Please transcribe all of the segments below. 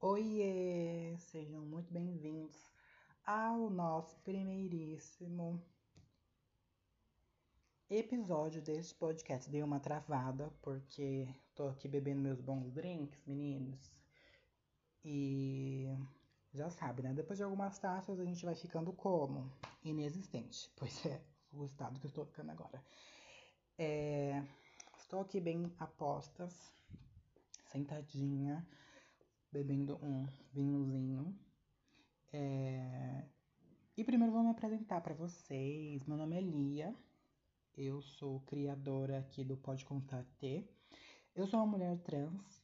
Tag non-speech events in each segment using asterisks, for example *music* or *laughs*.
Oiê! Sejam muito bem-vindos ao nosso primeiríssimo episódio deste podcast. Dei uma travada porque tô aqui bebendo meus bons drinks, meninos. E já sabe, né? Depois de algumas taças a gente vai ficando como? Inexistente. *laughs* Pois é, o estado que eu estou ficando agora. É... Estou aqui bem a postas, sentadinha, bebendo um vinhozinho. É... E primeiro vou me apresentar para vocês. Meu nome é Lia. Eu sou criadora aqui do Pode Contar T. Eu sou uma mulher trans,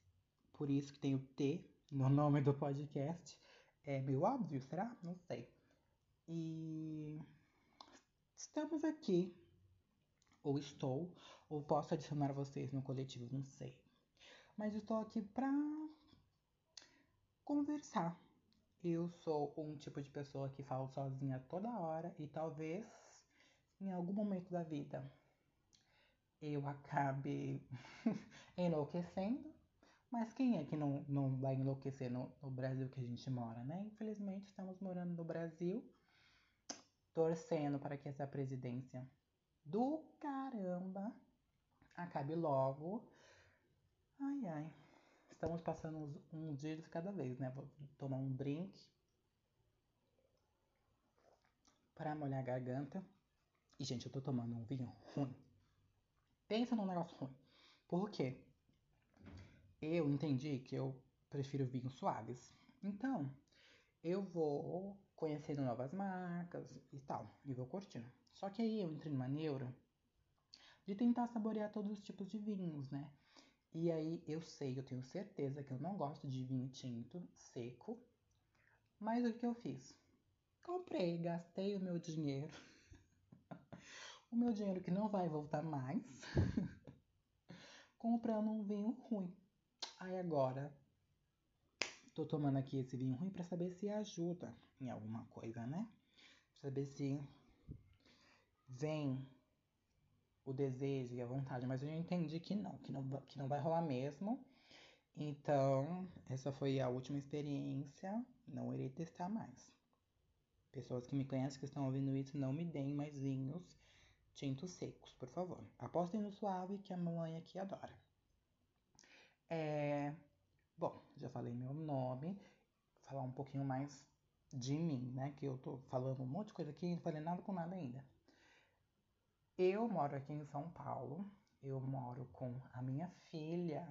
por isso que tem o T no nome do podcast. É meio óbvio, será? Não sei. E estamos aqui, ou estou, ou posso adicionar vocês no coletivo, não sei. Mas estou aqui para conversar. Eu sou um tipo de pessoa que falo sozinha toda hora e talvez em algum momento da vida eu acabe *laughs* enlouquecendo. Mas quem é que não, não vai enlouquecer no, no Brasil que a gente mora, né? Infelizmente, estamos morando no Brasil, torcendo para que essa presidência do caramba acabe logo. Ai, ai. Estamos passando uns dias de cada vez, né? Vou tomar um drink para molhar a garganta. E, gente, eu tô tomando um vinho ruim. Pensa num negócio ruim. Por quê? Eu entendi que eu prefiro vinhos suaves. Então, eu vou conhecendo novas marcas e tal. E vou curtindo. Só que aí eu entrei numa neura de tentar saborear todos os tipos de vinhos, né? E aí eu sei, eu tenho certeza que eu não gosto de vinho tinto, seco. Mas o que eu fiz? Comprei, gastei o meu dinheiro *laughs* o meu dinheiro que não vai voltar mais, *laughs* comprando um vinho ruim. Aí agora, tô tomando aqui esse vinho ruim para saber se ajuda em alguma coisa, né? Pra saber se vem o desejo e a vontade, mas eu já entendi que não, que não, que não vai rolar mesmo. Então, essa foi a última experiência, não irei testar mais. Pessoas que me conhecem que estão ouvindo isso, não me deem mais vinhos tintos secos, por favor. Apostem no suave que a mamãe aqui adora. É... Bom, já falei meu nome. Falar um pouquinho mais de mim, né? Que eu tô falando um monte de coisa aqui e não falei nada com nada ainda. Eu moro aqui em São Paulo. Eu moro com a minha filha.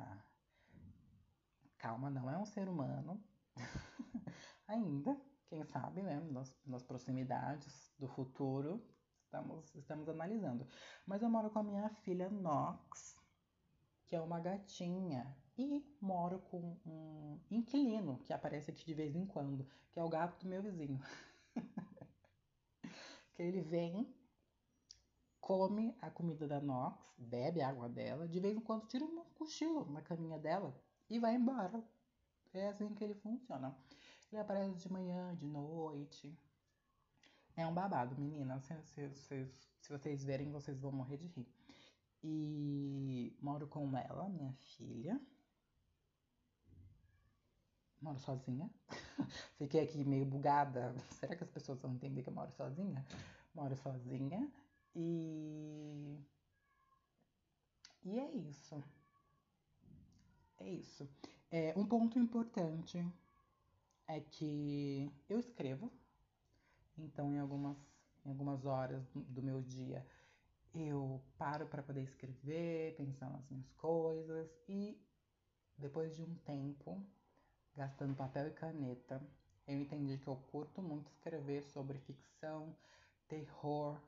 Calma, não é um ser humano. *laughs* ainda, quem sabe, né? Nas, nas proximidades do futuro, Estamos, estamos analisando. Mas eu moro com a minha filha Nox, que é uma gatinha. E moro com um inquilino que aparece aqui de vez em quando, que é o gato do meu vizinho. *laughs* que ele vem, come a comida da Nox, bebe a água dela, de vez em quando tira um cochilo na caminha dela e vai embora. É assim que ele funciona. Ele aparece de manhã, de noite. É um babado, menina. Se, se, se, se vocês verem, vocês vão morrer de rir. E moro com ela, minha filha. Moro sozinha. *laughs* Fiquei aqui meio bugada. *laughs* Será que as pessoas vão entender que eu moro sozinha? Moro sozinha. E. E é isso. É isso. É, um ponto importante é que eu escrevo então, em algumas, em algumas horas do meu dia, eu paro para poder escrever, pensar nas minhas coisas e depois de um tempo gastando papel e caneta, eu entendi que eu curto muito escrever sobre ficção, terror,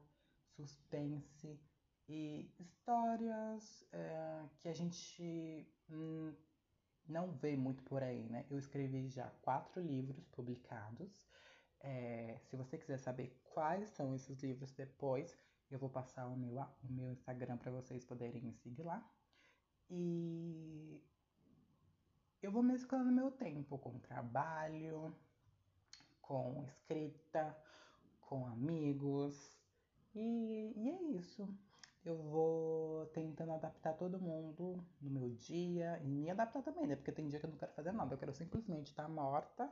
suspense e histórias é, que a gente hum, não vê muito por aí, né? Eu escrevi já quatro livros publicados é, se você quiser saber quais são esses livros depois, eu vou passar o meu, o meu Instagram para vocês poderem me seguir lá. E eu vou mesclando meu tempo com trabalho, com escrita, com amigos. E, e é isso. eu vou tentando adaptar todo mundo no meu dia e me adaptar também, né? Porque tem dia que eu não quero fazer nada, eu quero simplesmente estar morta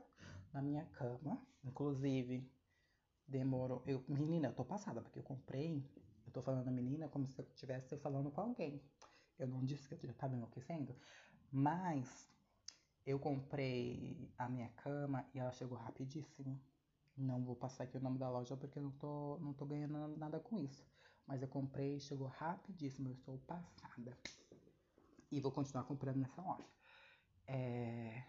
na minha cama. Inclusive, demorou. Eu, menina, eu tô passada, porque eu comprei. Eu tô falando menina como se eu estivesse falando com alguém. Eu não disse que eu já tava enlouquecendo, mas eu comprei a minha cama e ela chegou rapidíssimo. Não vou passar aqui o nome da loja porque eu não tô, não tô ganhando nada com isso. Mas eu comprei, chegou rapidíssimo, eu estou passada. E vou continuar comprando nessa loja. É...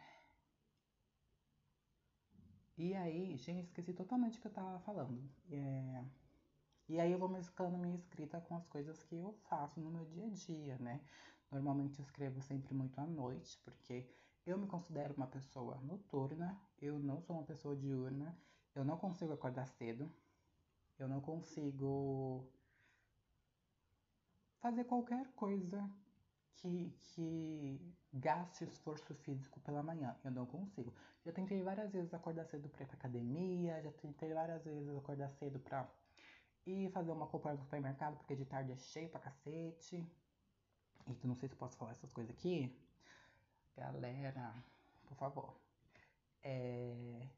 E aí, gente, esqueci totalmente o que eu tava falando. É... E aí eu vou mesclando minha escrita com as coisas que eu faço no meu dia a dia, né? Normalmente eu escrevo sempre muito à noite, porque eu me considero uma pessoa noturna, eu não sou uma pessoa diurna, eu não consigo acordar cedo, eu não consigo fazer qualquer coisa que, que gaste esforço físico pela manhã. Eu não consigo. Já tentei várias vezes acordar cedo pra ir pra academia, já tentei várias vezes acordar cedo pra ir fazer uma compra no supermercado, porque de tarde é cheio pra cacete. Então não sei se posso falar essas coisas aqui. Galera, por favor. É...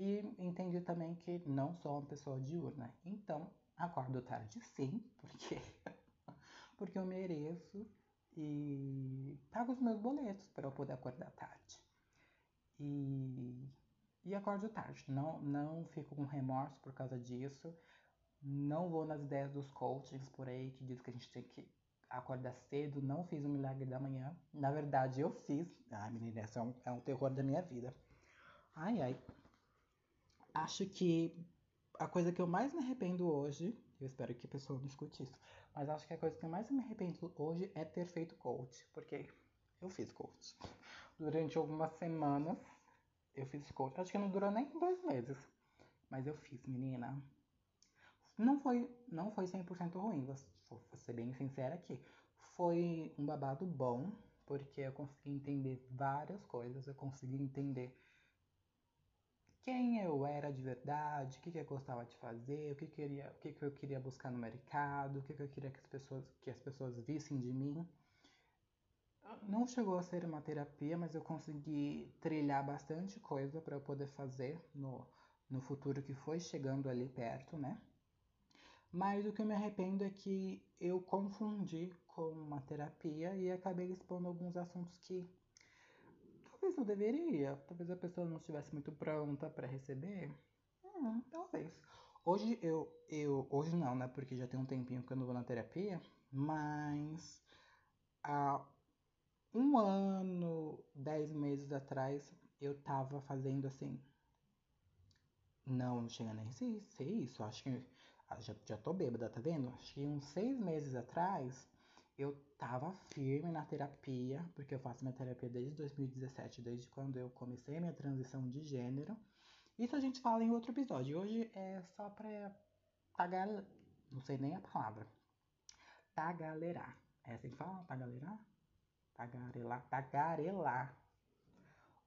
E entendi também que não sou uma pessoa diurna. Então, acordo tarde sim, porque *laughs* porque eu mereço e pago os meus boletos para eu poder acordar tarde. E, e acordo tarde. Não, não fico com remorso por causa disso. Não vou nas ideias dos coachings por aí que diz que a gente tem que acordar cedo. Não fiz o milagre da manhã. Na verdade, eu fiz. Ai, menina, isso é um, é um terror da minha vida. Ai, ai. Acho que a coisa que eu mais me arrependo hoje, eu espero que a pessoa não escute isso, mas acho que a coisa que eu mais me arrependo hoje é ter feito coach, porque eu fiz coach. Durante algumas semanas eu fiz coach. Acho que não durou nem dois meses, mas eu fiz, menina. Não foi, não foi 100% ruim, vou, vou ser bem sincera aqui. Foi um babado bom, porque eu consegui entender várias coisas, eu consegui entender quem eu era de verdade, o que, que eu gostava de fazer, o que, queria, o que, que eu queria buscar no mercado, o que, que eu queria que as pessoas, que as pessoas vissem de mim. Não chegou a ser uma terapia, mas eu consegui trilhar bastante coisa para eu poder fazer no, no futuro que foi chegando ali perto, né? Mas o que eu me arrependo é que eu confundi com uma terapia e acabei expondo alguns assuntos que talvez não deveria. Talvez a pessoa não estivesse muito pronta para receber. Hum, talvez. Hoje eu, eu. Hoje não, né? Porque já tem um tempinho que eu não vou na terapia. Mas há um ano, dez meses atrás, eu tava fazendo assim. Não, não chega nem a ser, ser isso. Acho que ah, já, já tô bêbada, tá vendo? Acho que uns seis meses atrás eu tava firme na terapia, porque eu faço minha terapia desde 2017, desde quando eu comecei a minha transição de gênero. Isso a gente fala em outro episódio. Hoje é só pra tagar... Não sei nem a palavra. Tagalerar. É assim que fala? Tagalerar? Tagarelar. Tagarelar.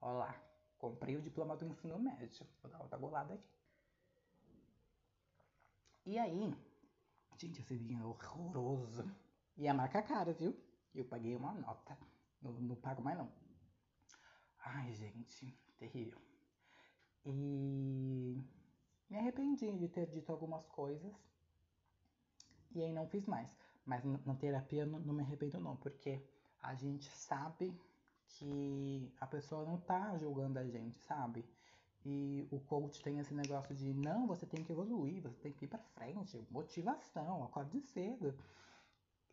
Olha lá. Comprei o diploma do ensino médio. Vou dar outra golada aqui. E aí, gente, esse vinho é horroroso. E a marca é cara, viu? Eu paguei uma nota. Não, não pago mais não. Ai, gente, terrível. E me arrependi de ter dito algumas coisas. E aí não fiz mais. Mas na terapia não, não me arrependo não, porque a gente sabe que a pessoa não tá julgando a gente, sabe? E o coach tem esse negócio de não, você tem que evoluir, você tem que ir para frente, motivação, acorde cedo.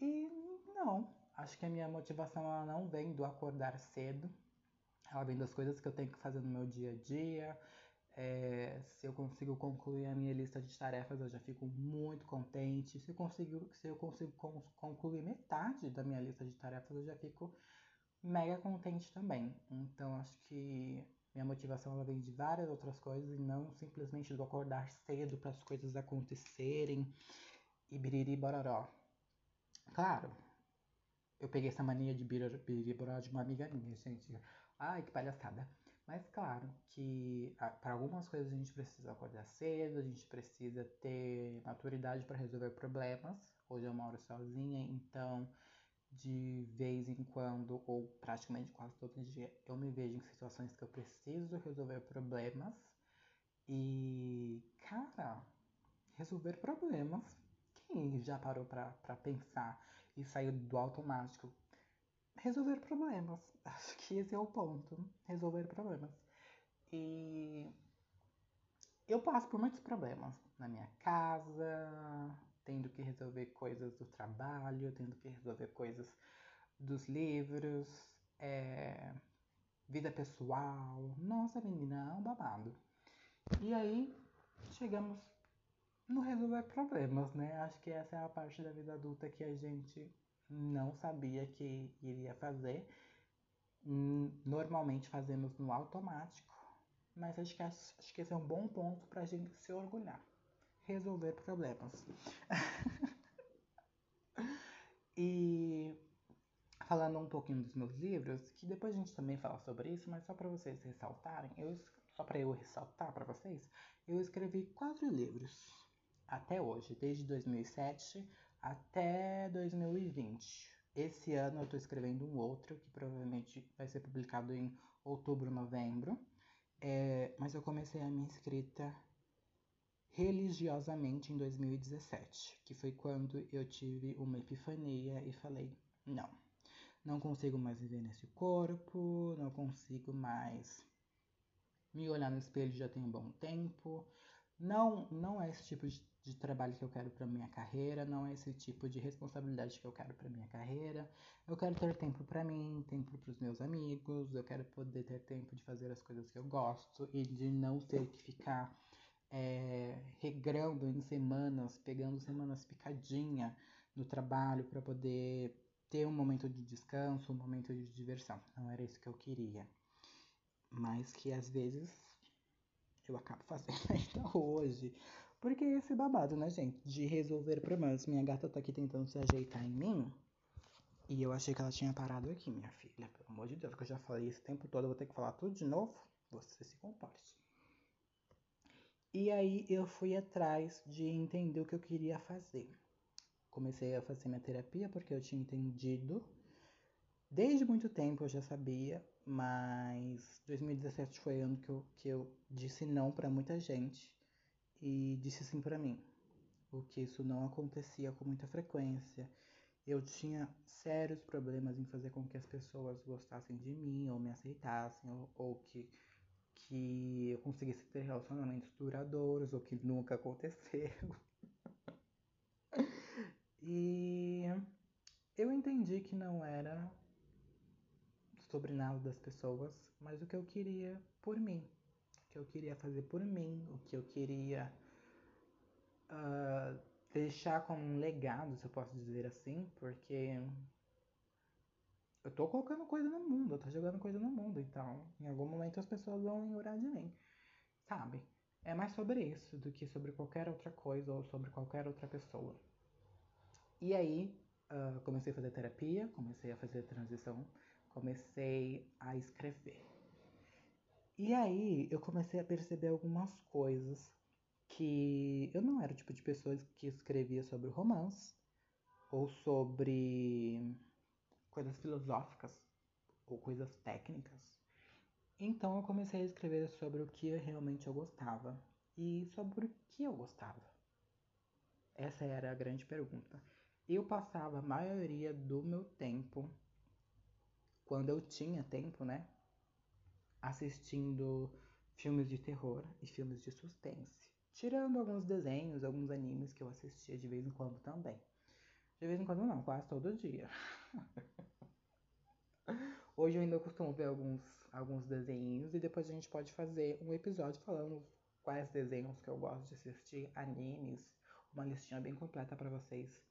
E não, acho que a minha motivação ela não vem do acordar cedo, ela vem das coisas que eu tenho que fazer no meu dia a dia. É, se eu consigo concluir a minha lista de tarefas, eu já fico muito contente. Se eu consigo, se eu consigo concluir metade da minha lista de tarefas, eu já fico mega contente também. Então acho que minha motivação ela vem de várias outras coisas e não simplesmente do acordar cedo para as coisas acontecerem e biriri bororó. Claro, eu peguei essa mania de biriri bororó de uma amiga minha, gente. Ai, que palhaçada. Mas claro que para algumas coisas a gente precisa acordar cedo, a gente precisa ter maturidade para resolver problemas. Hoje eu moro sozinha, então de vez em quando, ou praticamente quase todo dia, eu me vejo em situações que eu preciso resolver problemas. E, cara, resolver problemas. Quem já parou para pensar e saiu do automático? Resolver problemas. *laughs* Acho que esse é o ponto. Resolver problemas. E eu passo por muitos problemas na minha casa, tendo que resolver coisas do trabalho, tendo que resolver coisas dos livros, é, vida pessoal. Nossa, menina, é um babado. E aí chegamos no resolver problemas, né? Acho que essa é a parte da vida adulta que a gente não sabia que iria fazer. Normalmente fazemos no automático, mas acho que, acho que esse é um bom ponto para a gente se orgulhar. Resolver problemas. *laughs* e falando um pouquinho dos meus livros, que depois a gente também fala sobre isso, mas só para vocês ressaltarem, eu, só para eu ressaltar para vocês, eu escrevi quatro livros até hoje, desde 2007 até 2020. Esse ano eu estou escrevendo um outro que provavelmente vai ser publicado em outubro, novembro. É, mas eu comecei a minha escrita religiosamente em 2017, que foi quando eu tive uma epifania e falei: não, não consigo mais viver nesse corpo, não consigo mais me olhar no espelho já tem um bom tempo. Não, não é esse tipo de de trabalho que eu quero para minha carreira, não é esse tipo de responsabilidade que eu quero para minha carreira. Eu quero ter tempo para mim, tempo para os meus amigos, eu quero poder ter tempo de fazer as coisas que eu gosto e de não ter que ficar é, regrando em semanas, pegando semanas picadinha no trabalho para poder ter um momento de descanso, um momento de diversão. Não era isso que eu queria. Mas que às vezes eu acabo *laughs* fazendo ainda hoje. Porque esse babado, né, gente? De resolver problemas. Minha gata tá aqui tentando se ajeitar em mim. E eu achei que ela tinha parado aqui, minha filha. Pelo amor de Deus, que eu já falei esse tempo todo, eu vou ter que falar tudo de novo. Você se comporte. E aí eu fui atrás de entender o que eu queria fazer. Comecei a fazer minha terapia porque eu tinha entendido. Desde muito tempo eu já sabia, mas 2017 foi ano que eu, que eu disse não para muita gente e disse sim para mim, o que isso não acontecia com muita frequência. Eu tinha sérios problemas em fazer com que as pessoas gostassem de mim ou me aceitassem ou, ou que que eu conseguisse ter relacionamentos duradouros, o que nunca aconteceu. *laughs* e eu entendi que não era sobre nada das pessoas, mas o que eu queria por mim que eu queria fazer por mim, o que eu queria uh, deixar como um legado, se eu posso dizer assim, porque eu tô colocando coisa no mundo, eu tô jogando coisa no mundo, então em algum momento as pessoas vão lembrar de mim, sabe? É mais sobre isso do que sobre qualquer outra coisa ou sobre qualquer outra pessoa. E aí, uh, comecei a fazer terapia, comecei a fazer transição, comecei a escrever. E aí eu comecei a perceber algumas coisas que eu não era o tipo de pessoa que escrevia sobre romance ou sobre coisas filosóficas ou coisas técnicas. Então eu comecei a escrever sobre o que realmente eu gostava e sobre o que eu gostava. Essa era a grande pergunta. Eu passava a maioria do meu tempo, quando eu tinha tempo, né? Assistindo filmes de terror e filmes de suspense. Tirando alguns desenhos, alguns animes que eu assistia de vez em quando também. De vez em quando não, quase todo dia. *laughs* Hoje eu ainda costumo ver alguns, alguns desenhos e depois a gente pode fazer um episódio falando quais desenhos que eu gosto de assistir, animes, uma listinha bem completa para vocês.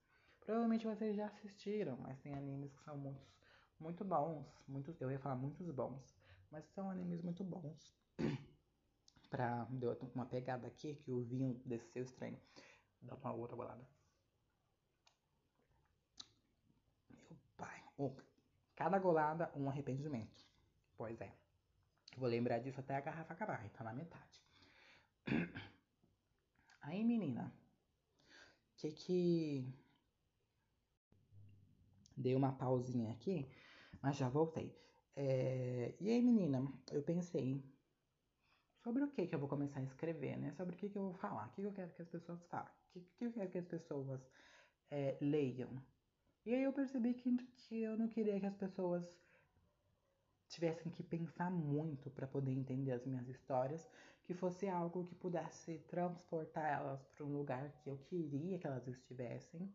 Provavelmente vocês já assistiram, mas tem animes que são muitos, muito bons, muitos, eu ia falar muitos bons, mas são animes muito bons. *clears throat* pra. Deu uma pegada aqui que o vinho desceu estranho. Dá uma outra bolada. Meu pai. Oh, cada golada, um arrependimento. Pois é. Vou lembrar disso até a garrafa acabar, tá na metade. *clears throat* Aí, menina, que que. Dei uma pausinha aqui, mas já voltei. É... E aí, menina, eu pensei sobre o que que eu vou começar a escrever, né? Sobre o que que eu vou falar, o que, que eu quero que as pessoas falem, o que, que eu quero que as pessoas é, leiam. E aí eu percebi que, que eu não queria que as pessoas tivessem que pensar muito para poder entender as minhas histórias, que fosse algo que pudesse transportar elas para um lugar que eu queria que elas estivessem.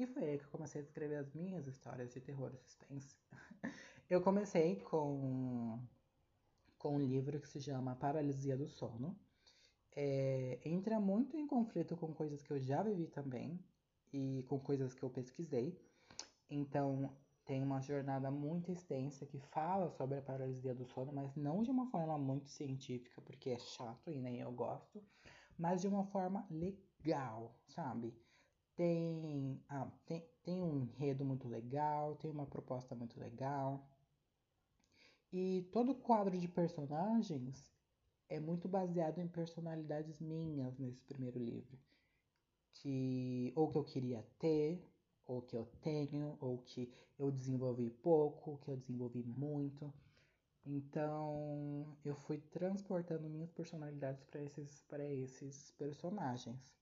E foi aí que eu comecei a escrever as minhas histórias de terror e suspense. *laughs* eu comecei com, com um livro que se chama Paralisia do Sono. É, entra muito em conflito com coisas que eu já vivi também e com coisas que eu pesquisei. Então, tem uma jornada muito extensa que fala sobre a paralisia do sono, mas não de uma forma muito científica, porque é chato e nem eu gosto, mas de uma forma legal, sabe? Tem, ah, tem, tem um enredo muito legal, tem uma proposta muito legal. E todo o quadro de personagens é muito baseado em personalidades minhas nesse primeiro livro. Que ou que eu queria ter, ou que eu tenho, ou que eu desenvolvi pouco, que eu desenvolvi muito. Então, eu fui transportando minhas personalidades para esses, esses personagens.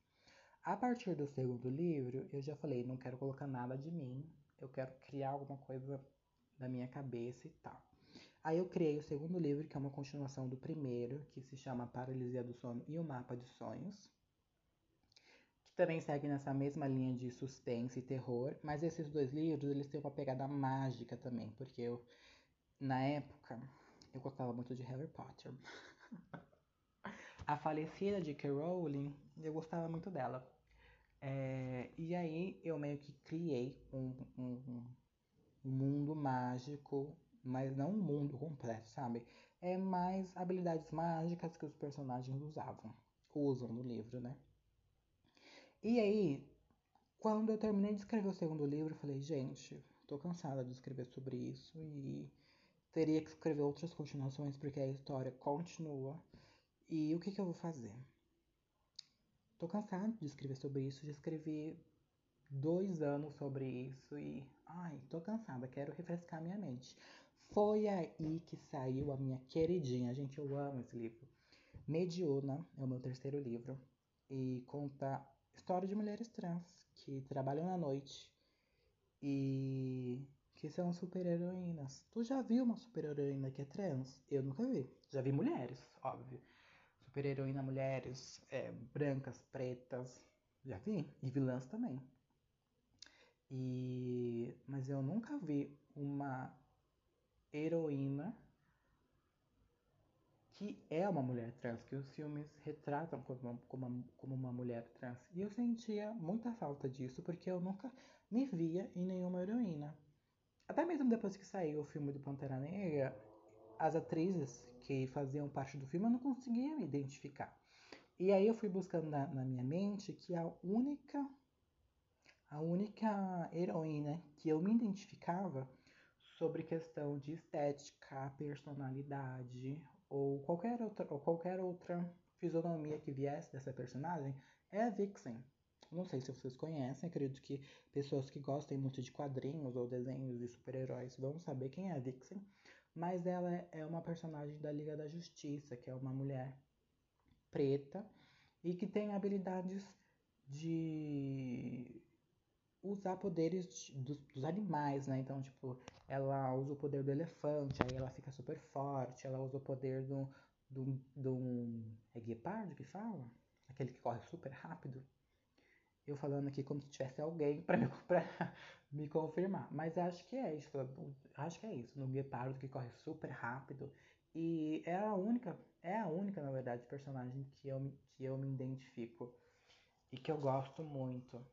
A partir do segundo livro, eu já falei, não quero colocar nada de mim, eu quero criar alguma coisa da minha cabeça e tal. Aí eu criei o segundo livro, que é uma continuação do primeiro, que se chama Paralisia do Sono e o Mapa de Sonhos também segue nessa mesma linha de suspense e terror, mas esses dois livros eles têm uma pegada mágica também, porque eu na época eu gostava muito de Harry Potter. *laughs* a falecida J.K. Rowling, eu gostava muito dela. É, e aí eu meio que criei um, um, um mundo mágico, mas não um mundo completo, sabe? É mais habilidades mágicas que os personagens usavam, usam no livro, né? E aí, quando eu terminei de escrever o segundo livro, eu falei, gente, tô cansada de escrever sobre isso e teria que escrever outras continuações porque a história continua. E o que, que eu vou fazer? Tô cansada de escrever sobre isso, já escrevi dois anos sobre isso e, ai, tô cansada, quero refrescar minha mente. Foi aí que saiu a minha queridinha, gente, eu amo esse livro. Mediuna é o meu terceiro livro e conta história de mulheres trans que trabalham na noite e que são super-heroínas. Tu já viu uma super-heroína que é trans? Eu nunca vi. Já vi mulheres, óbvio. Super-heroína mulheres, é, brancas, pretas. Já vi. E vilãs também. E... Mas eu nunca vi uma heroína que é uma mulher trans, que os filmes retratam como uma, como uma, como uma mulher trans. E eu sentia muita falta disso, porque eu nunca me via em nenhuma heroína. Até mesmo depois que saiu o filme do Pantera Negra, as atrizes que faziam parte do filme eu não conseguia me identificar. E aí eu fui buscando na, na minha mente que a única a única heroína que eu me identificava sobre questão de estética, personalidade ou qualquer outra, ou qualquer outra fisionomia que viesse dessa personagem é a Vixen. Não sei se vocês conhecem, acredito que pessoas que gostem muito de quadrinhos ou desenhos de super-heróis vão saber quem é a Vixen, mas ela é uma personagem da Liga da Justiça, que é uma mulher preta e que tem habilidades de usar poderes dos, dos, animais, né? Então, tipo, ela usa o poder do elefante, aí ela fica super forte, ela usa o poder do, do, do é guepardo que fala? Aquele que corre super rápido. Eu falando aqui como se tivesse alguém para me, *laughs* me confirmar. Mas acho que é isso. Acho que é isso. No guepardo que corre super rápido. E é a única, é a única, na verdade, personagem que eu, que eu me identifico. E que eu gosto muito.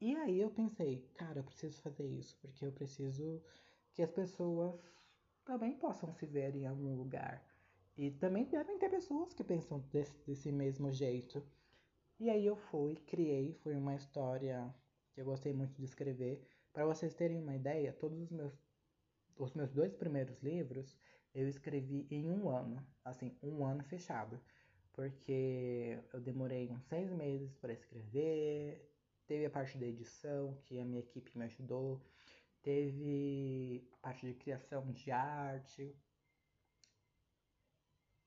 E aí eu pensei, cara, eu preciso fazer isso, porque eu preciso que as pessoas também possam se ver em algum lugar. E também devem ter pessoas que pensam desse, desse mesmo jeito. E aí eu fui, criei, foi uma história que eu gostei muito de escrever. Para vocês terem uma ideia, todos os meus, os meus dois primeiros livros, eu escrevi em um ano, assim, um ano fechado. Porque eu demorei uns seis meses para escrever, teve a parte da edição, que a minha equipe me ajudou, teve a parte de criação de arte.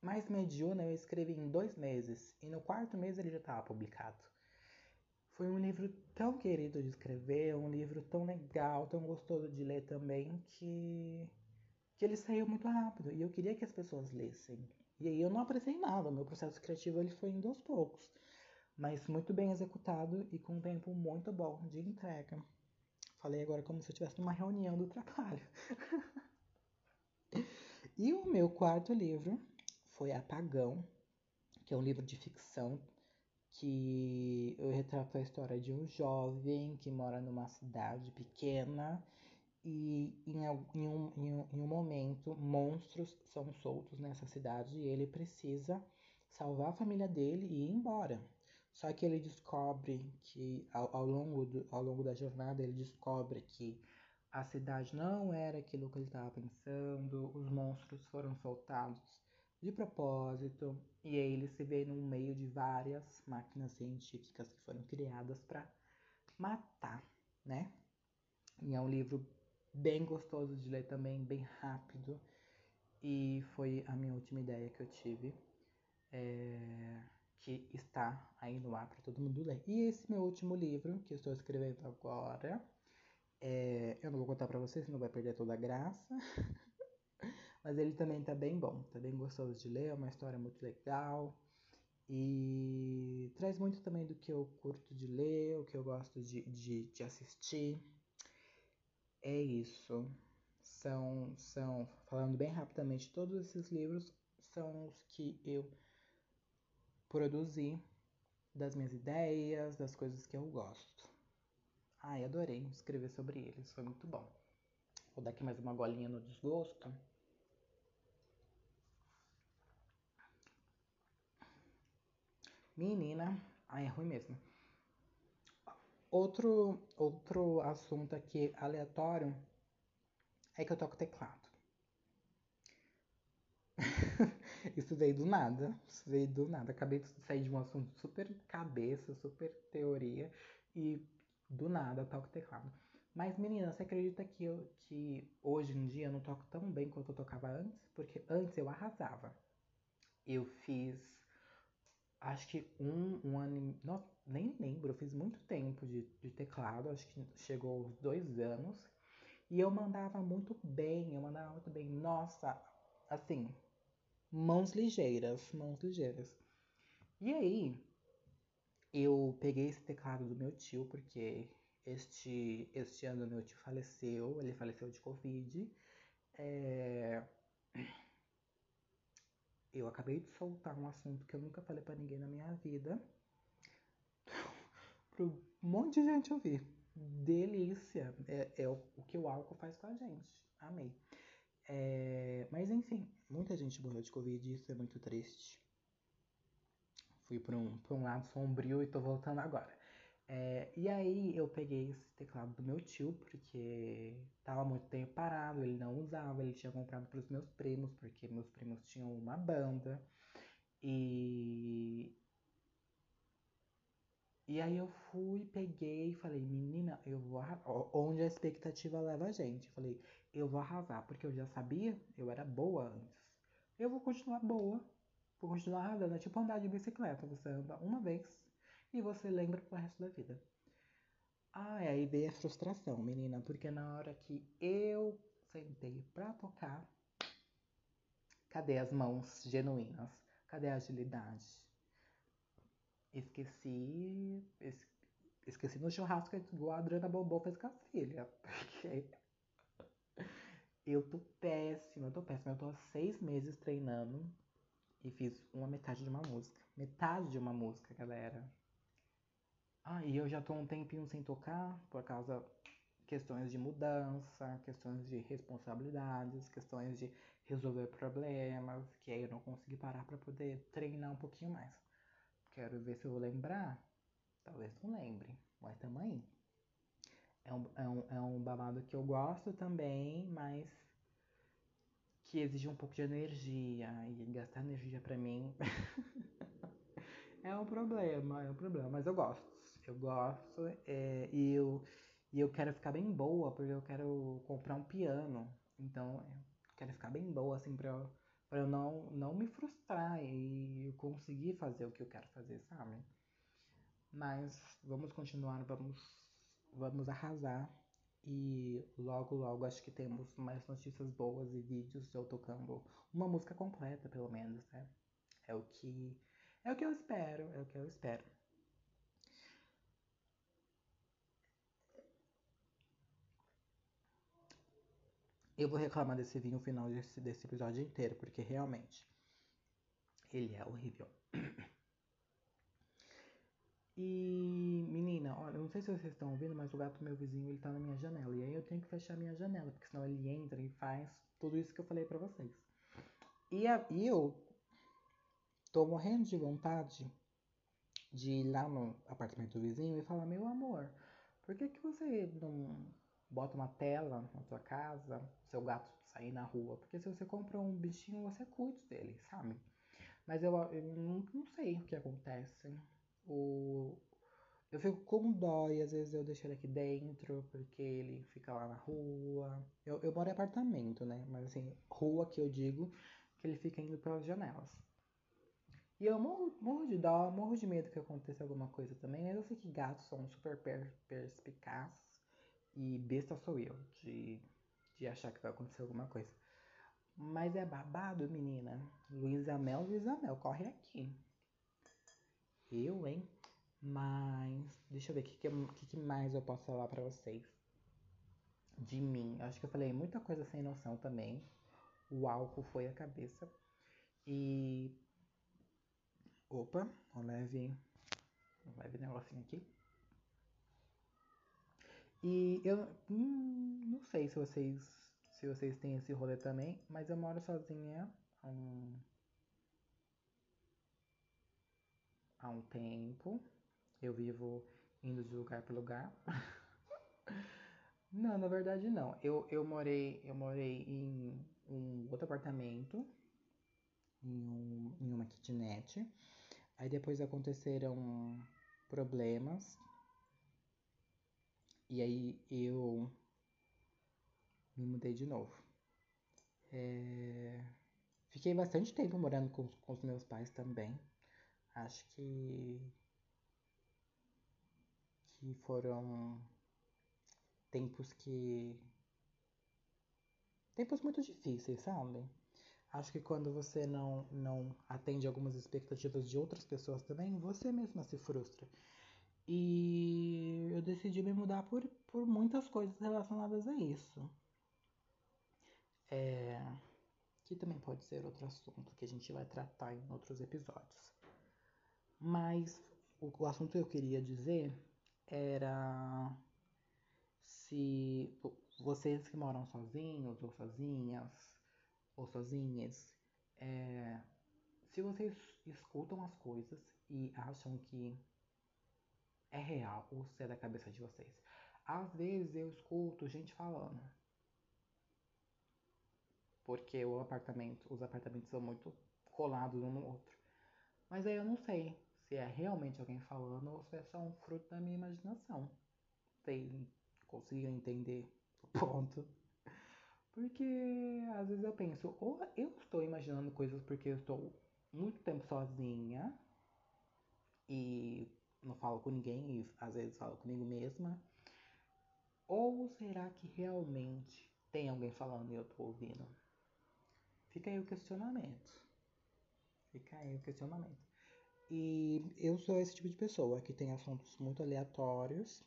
Mais Mediuna eu escrevi em dois meses, e no quarto mês ele já estava publicado. Foi um livro tão querido de escrever, um livro tão legal, tão gostoso de ler também, que que ele saiu muito rápido e eu queria que as pessoas lessem. E aí eu não apressei nada, o meu processo criativo ele foi indo aos poucos, mas muito bem executado e com um tempo muito bom de entrega. Falei agora como se eu estivesse numa reunião do trabalho. *laughs* e o meu quarto livro foi Apagão, que é um livro de ficção que eu retrato a história de um jovem que mora numa cidade pequena e em, em, um, em, um, em um momento monstros são soltos nessa cidade e ele precisa salvar a família dele e ir embora. Só que ele descobre que ao, ao, longo, do, ao longo da jornada ele descobre que a cidade não era aquilo que ele estava pensando, os monstros foram soltados de propósito, e ele se vê no meio de várias máquinas científicas que foram criadas para matar, né? E é um livro bem gostoso de ler também, bem rápido. E foi a minha última ideia que eu tive, é, que está aí no ar para todo mundo ler. E esse meu último livro, que eu estou escrevendo agora, é, eu não vou contar para vocês, senão vai perder toda a graça. *laughs* Mas ele também tá bem bom, tá bem gostoso de ler, é uma história muito legal. E traz muito também do que eu curto de ler, o que eu gosto de, de, de assistir. É isso. São, são, falando bem rapidamente, todos esses livros são os que eu produzi das minhas ideias, das coisas que eu gosto. Ai, adorei escrever sobre eles, foi muito bom. Vou dar aqui mais uma golinha no desgosto. Menina, ai, é ruim mesmo. Outro, outro assunto aqui aleatório é que eu toco teclado. *laughs* Veio do nada. Veio do nada. Acabei de sair de um assunto super cabeça, super teoria. E do nada toco teclado. Mas, menina, você acredita que, eu, que hoje em dia eu não toco tão bem quanto eu tocava antes? Porque antes eu arrasava. Eu fiz acho que um, um ano. Não, nem lembro, eu fiz muito tempo de, de teclado, acho que chegou aos dois anos. E eu mandava muito bem, eu mandava muito bem. Nossa, assim, mãos ligeiras, mãos ligeiras. E aí, eu peguei esse teclado do meu tio, porque este, este ano meu tio faleceu, ele faleceu de Covid. É eu acabei de soltar um assunto que eu nunca falei para ninguém na minha vida. *laughs* Pro um monte de gente ouvir. Delícia. É, é o, o, que o álcool faz com a gente. Amei. É, mas enfim, muita gente morreu de Covid isso é muito triste. Fui para um, pra um lado sombrio e tô voltando agora. É, e aí eu peguei esse teclado do meu tio, porque tava muito tempo parado, ele não usava, ele tinha comprado para os meus primos, porque meus primos tinham uma banda. E e aí eu fui, peguei e falei, menina, eu vou arrasar. Onde a expectativa leva a gente. Eu falei, eu vou arrasar, porque eu já sabia, eu era boa antes. Eu vou continuar boa, vou continuar arrasando. É tipo andar de bicicleta, você anda uma vez, e você lembra pro resto da vida. Ah, aí veio a frustração, menina, porque na hora que eu sentei pra tocar, cadê as mãos genuínas? Cadê a agilidade? Esqueci. Es, esqueci no churrasco igual a Adriana Bombom fez com a filha. *laughs* Porque eu tô péssima, eu tô péssima. Eu tô há seis meses treinando e fiz uma metade de uma música. Metade de uma música, galera. Ah, e eu já tô um tempinho sem tocar por causa questões de mudança, questões de responsabilidades, questões de resolver problemas, que aí eu não consegui parar para poder treinar um pouquinho mais. Quero ver se eu vou lembrar. Talvez não lembre, mas tamo aí. É um, é, um, é um babado que eu gosto também, mas que exige um pouco de energia e gastar energia para mim *laughs* é um problema, é um problema, mas eu gosto, eu gosto é, e eu e eu quero ficar bem boa porque eu quero comprar um piano, então eu quero ficar bem boa assim para para eu não não me frustrar e conseguir fazer o que eu quero fazer, sabe? Mas vamos continuar, vamos vamos arrasar e logo, logo acho que temos mais notícias boas e vídeos de eu tocando uma música completa, pelo menos, né? É o que é o que eu espero, é o que eu espero. Eu vou reclamar desse vinho final desse, desse episódio inteiro, porque realmente ele é horrível. E, menina, olha, eu não sei se vocês estão ouvindo, mas o gato meu vizinho, ele tá na minha janela. E aí eu tenho que fechar a minha janela, porque senão ele entra e faz tudo isso que eu falei pra vocês. E, a, e eu tô morrendo de vontade de ir lá no apartamento do vizinho e falar, meu amor, por que que você não bota uma tela na sua casa, seu gato sair na rua? Porque se você compra um bichinho, você cuida dele, sabe? Mas eu, eu não, não sei o que acontece o... Eu fico com dó e às vezes eu deixo ele aqui dentro porque ele fica lá na rua. Eu, eu moro em apartamento, né? Mas assim, rua que eu digo que ele fica indo pelas janelas. E eu morro, morro de dó, morro de medo que aconteça alguma coisa também, mas eu sei que gatos são super per perspicazes e besta sou eu de, de achar que vai acontecer alguma coisa. Mas é babado, menina. Luísa Mel, Luísa Mel, corre aqui. Eu, hein? Mas, deixa eu ver o que, que, que mais eu posso falar pra vocês. De mim. Acho que eu falei muita coisa sem noção também. O álcool foi a cabeça. E. Opa, um leve. Um leve negocinho aqui. E eu hum, não sei se vocês se vocês têm esse rolê também, mas eu moro sozinha há um, há um tempo. Eu vivo indo de lugar para lugar. *laughs* não, na verdade não. Eu, eu morei eu morei em um outro apartamento, em, um, em uma kitnet. Aí depois aconteceram problemas. E aí eu me mudei de novo. É... Fiquei bastante tempo morando com, com os meus pais também. Acho que que foram tempos que tempos muito difíceis, sabe? Acho que quando você não não atende algumas expectativas de outras pessoas também, você mesma se frustra. E eu decidi me mudar por, por muitas coisas relacionadas a isso. É, que também pode ser outro assunto que a gente vai tratar em outros episódios. Mas o, o assunto que eu queria dizer era se vocês que moram sozinhos ou sozinhas ou sozinhas, é, se vocês escutam as coisas e acham que é real ou se é da cabeça de vocês. Às vezes eu escuto gente falando. Porque o apartamento, os apartamentos são muito colados um no outro. Mas aí eu não sei se é realmente alguém falando ou se é só um fruto da minha imaginação. Vocês conseguiram entender o ponto? Porque às vezes eu penso, ou eu estou imaginando coisas porque eu estou muito tempo sozinha e não falo com ninguém e às vezes falo comigo mesma. Ou será que realmente tem alguém falando e eu estou ouvindo? Fica aí o questionamento. Fica aí o questionamento. E eu sou esse tipo de pessoa que tem assuntos muito aleatórios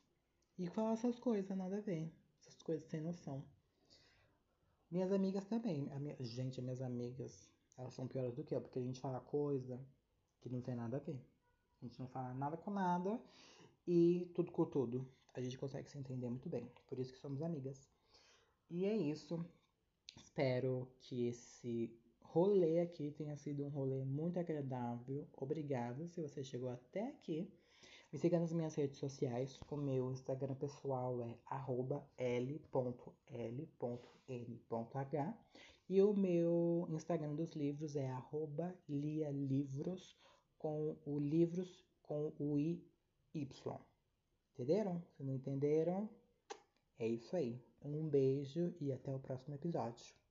e fala essas coisas, nada a ver. Essas coisas sem noção. Minhas amigas também. Minha... Gente, minhas amigas, elas são piores do que eu, porque a gente fala coisa que não tem nada a ver. A gente não fala nada com nada e tudo com tudo. A gente consegue se entender muito bem. Por isso que somos amigas. E é isso. Espero que esse rolê aqui tenha sido um rolê muito agradável. Obrigada se você chegou até aqui. Me siga nas minhas redes sociais. O meu Instagram pessoal é l.l.n.h. E o meu Instagram dos livros é lialivros, com o livros com o I Y. Entenderam? Se não entenderam, é isso aí. Um beijo e até o próximo episódio.